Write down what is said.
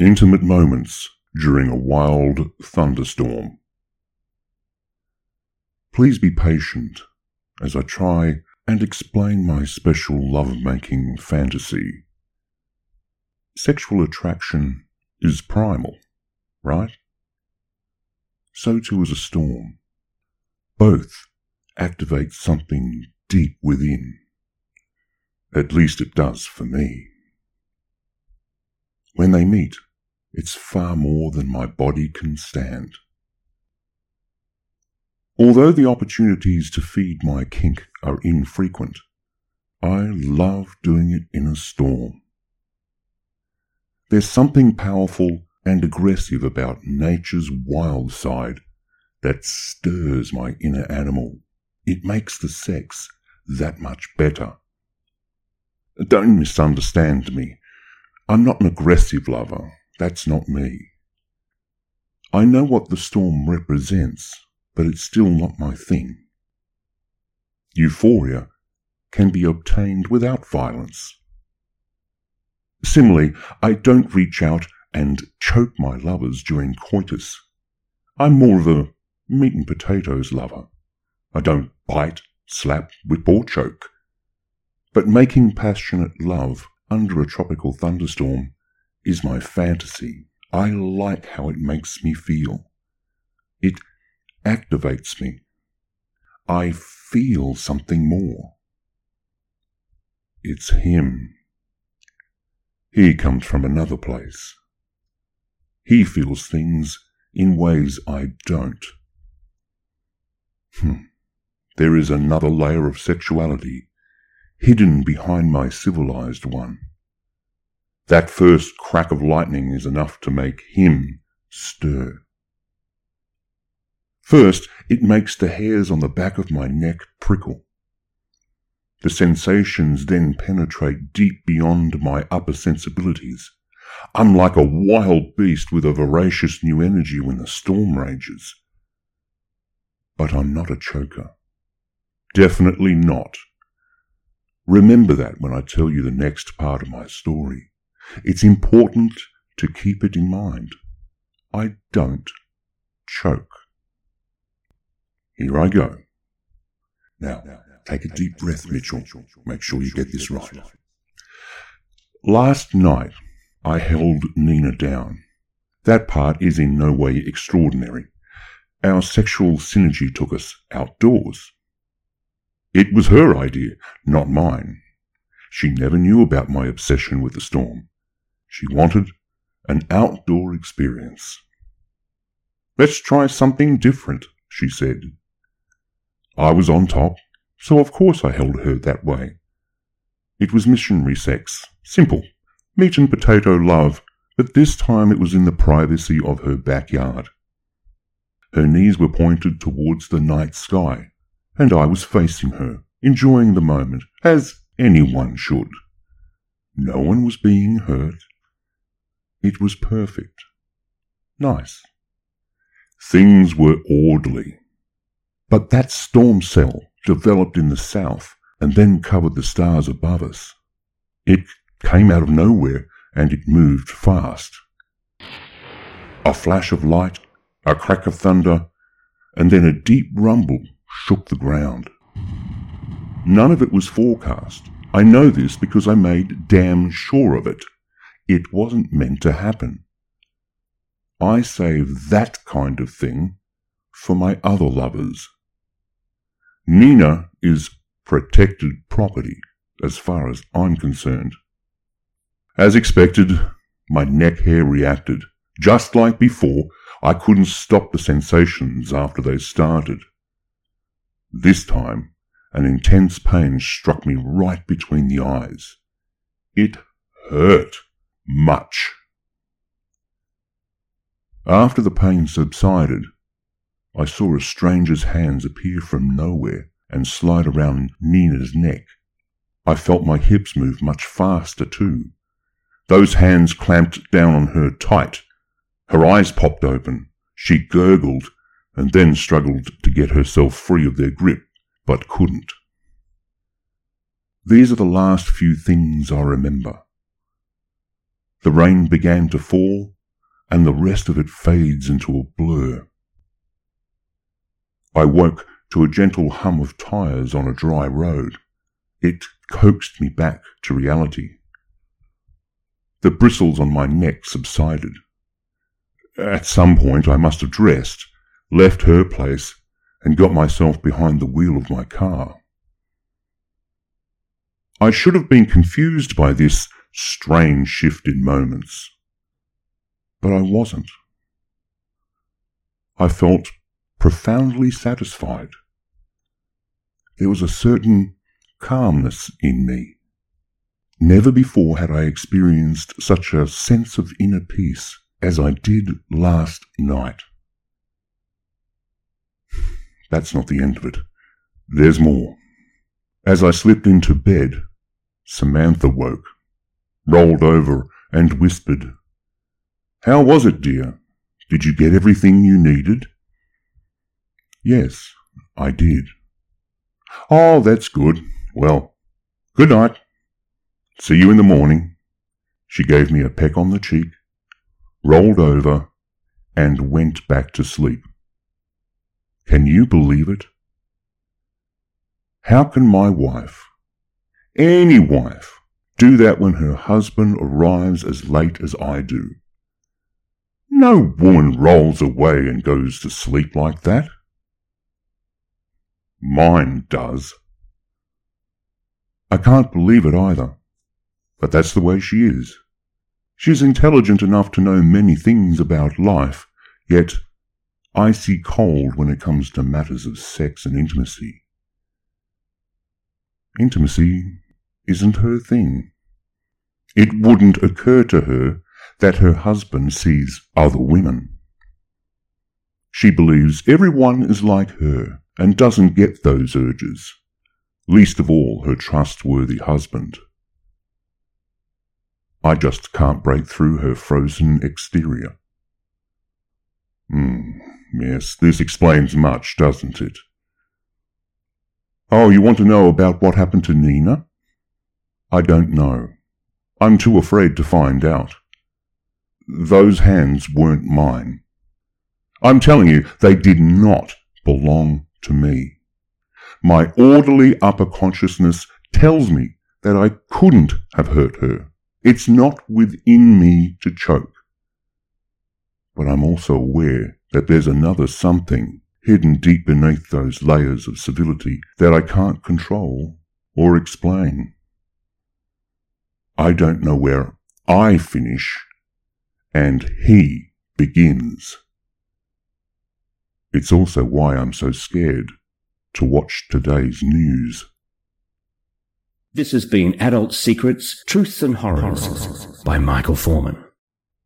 Intimate moments during a wild thunderstorm. Please be patient as I try and explain my special lovemaking fantasy. Sexual attraction is primal, right? So too is a storm. Both activate something deep within. At least it does for me. When they meet, it's far more than my body can stand. Although the opportunities to feed my kink are infrequent, I love doing it in a storm. There's something powerful and aggressive about nature's wild side that stirs my inner animal. It makes the sex that much better. Don't misunderstand me. I'm not an aggressive lover. That's not me. I know what the storm represents, but it's still not my thing. Euphoria can be obtained without violence. Similarly, I don't reach out and choke my lovers during coitus. I'm more of a meat and potatoes lover. I don't bite, slap, whip, or choke. But making passionate love under a tropical thunderstorm is my fantasy. I like how it makes me feel. It activates me. I feel something more. It's him. He comes from another place. He feels things in ways I don't. Hmm. There is another layer of sexuality hidden behind my civilized one. That first crack of lightning is enough to make him stir. First, it makes the hairs on the back of my neck prickle. The sensations then penetrate deep beyond my upper sensibilities. I'm like a wild beast with a voracious new energy when the storm rages. But I'm not a choker. Definitely not. Remember that when I tell you the next part of my story. It's important to keep it in mind. I don't choke. Here I go. Now, take a deep breath, Mitchell. Make sure you get this right. Last night, I held Nina down. That part is in no way extraordinary. Our sexual synergy took us outdoors. It was her idea, not mine. She never knew about my obsession with the storm. She wanted an outdoor experience. Let's try something different, she said. I was on top, so of course I held her that way. It was missionary sex, simple, meat and potato love, but this time it was in the privacy of her backyard. Her knees were pointed towards the night sky, and I was facing her, enjoying the moment, as anyone should. No one was being hurt. It was perfect. Nice. Things were orderly. But that storm cell developed in the south and then covered the stars above us. It came out of nowhere and it moved fast. A flash of light, a crack of thunder, and then a deep rumble shook the ground. None of it was forecast. I know this because I made damn sure of it. It wasn't meant to happen. I save that kind of thing for my other lovers. Nina is protected property as far as I'm concerned. As expected, my neck hair reacted. Just like before, I couldn't stop the sensations after they started. This time, an intense pain struck me right between the eyes. It hurt much. After the pain subsided, I saw a stranger's hands appear from nowhere and slide around Nina's neck. I felt my hips move much faster too. Those hands clamped down on her tight. Her eyes popped open. She gurgled and then struggled to get herself free of their grip, but couldn't. These are the last few things I remember. The rain began to fall, and the rest of it fades into a blur. I woke to a gentle hum of tyres on a dry road. It coaxed me back to reality. The bristles on my neck subsided. At some point I must have dressed, left her place, and got myself behind the wheel of my car. I should have been confused by this strange shift in moments. But I wasn't. I felt profoundly satisfied. There was a certain calmness in me. Never before had I experienced such a sense of inner peace as I did last night. That's not the end of it. There's more. As I slipped into bed, Samantha woke, rolled over, and whispered, How was it, dear? Did you get everything you needed? Yes, I did. Oh, that's good. Well, good night. See you in the morning. She gave me a peck on the cheek, rolled over, and went back to sleep. Can you believe it? How can my wife, any wife, do that when her husband arrives as late as I do? No woman rolls away and goes to sleep like that. Mine does. I can't believe it either, but that's the way she is. She's intelligent enough to know many things about life, yet icy cold when it comes to matters of sex and intimacy. Intimacy isn't her thing. It wouldn't occur to her that her husband sees other women. She believes everyone is like her and doesn't get those urges, least of all her trustworthy husband. I just can't break through her frozen exterior. Hmm, yes, this explains much, doesn't it? Oh, you want to know about what happened to Nina? I don't know. I'm too afraid to find out. Those hands weren't mine. I'm telling you, they did not belong to me. My orderly upper consciousness tells me that I couldn't have hurt her. It's not within me to choke. But I'm also aware that there's another something hidden deep beneath those layers of civility that I can't control or explain. I don't know where I finish and he begins. It's also why I'm so scared to watch today's news. This has been Adult Secrets, Truths and Horrors by Michael Foreman.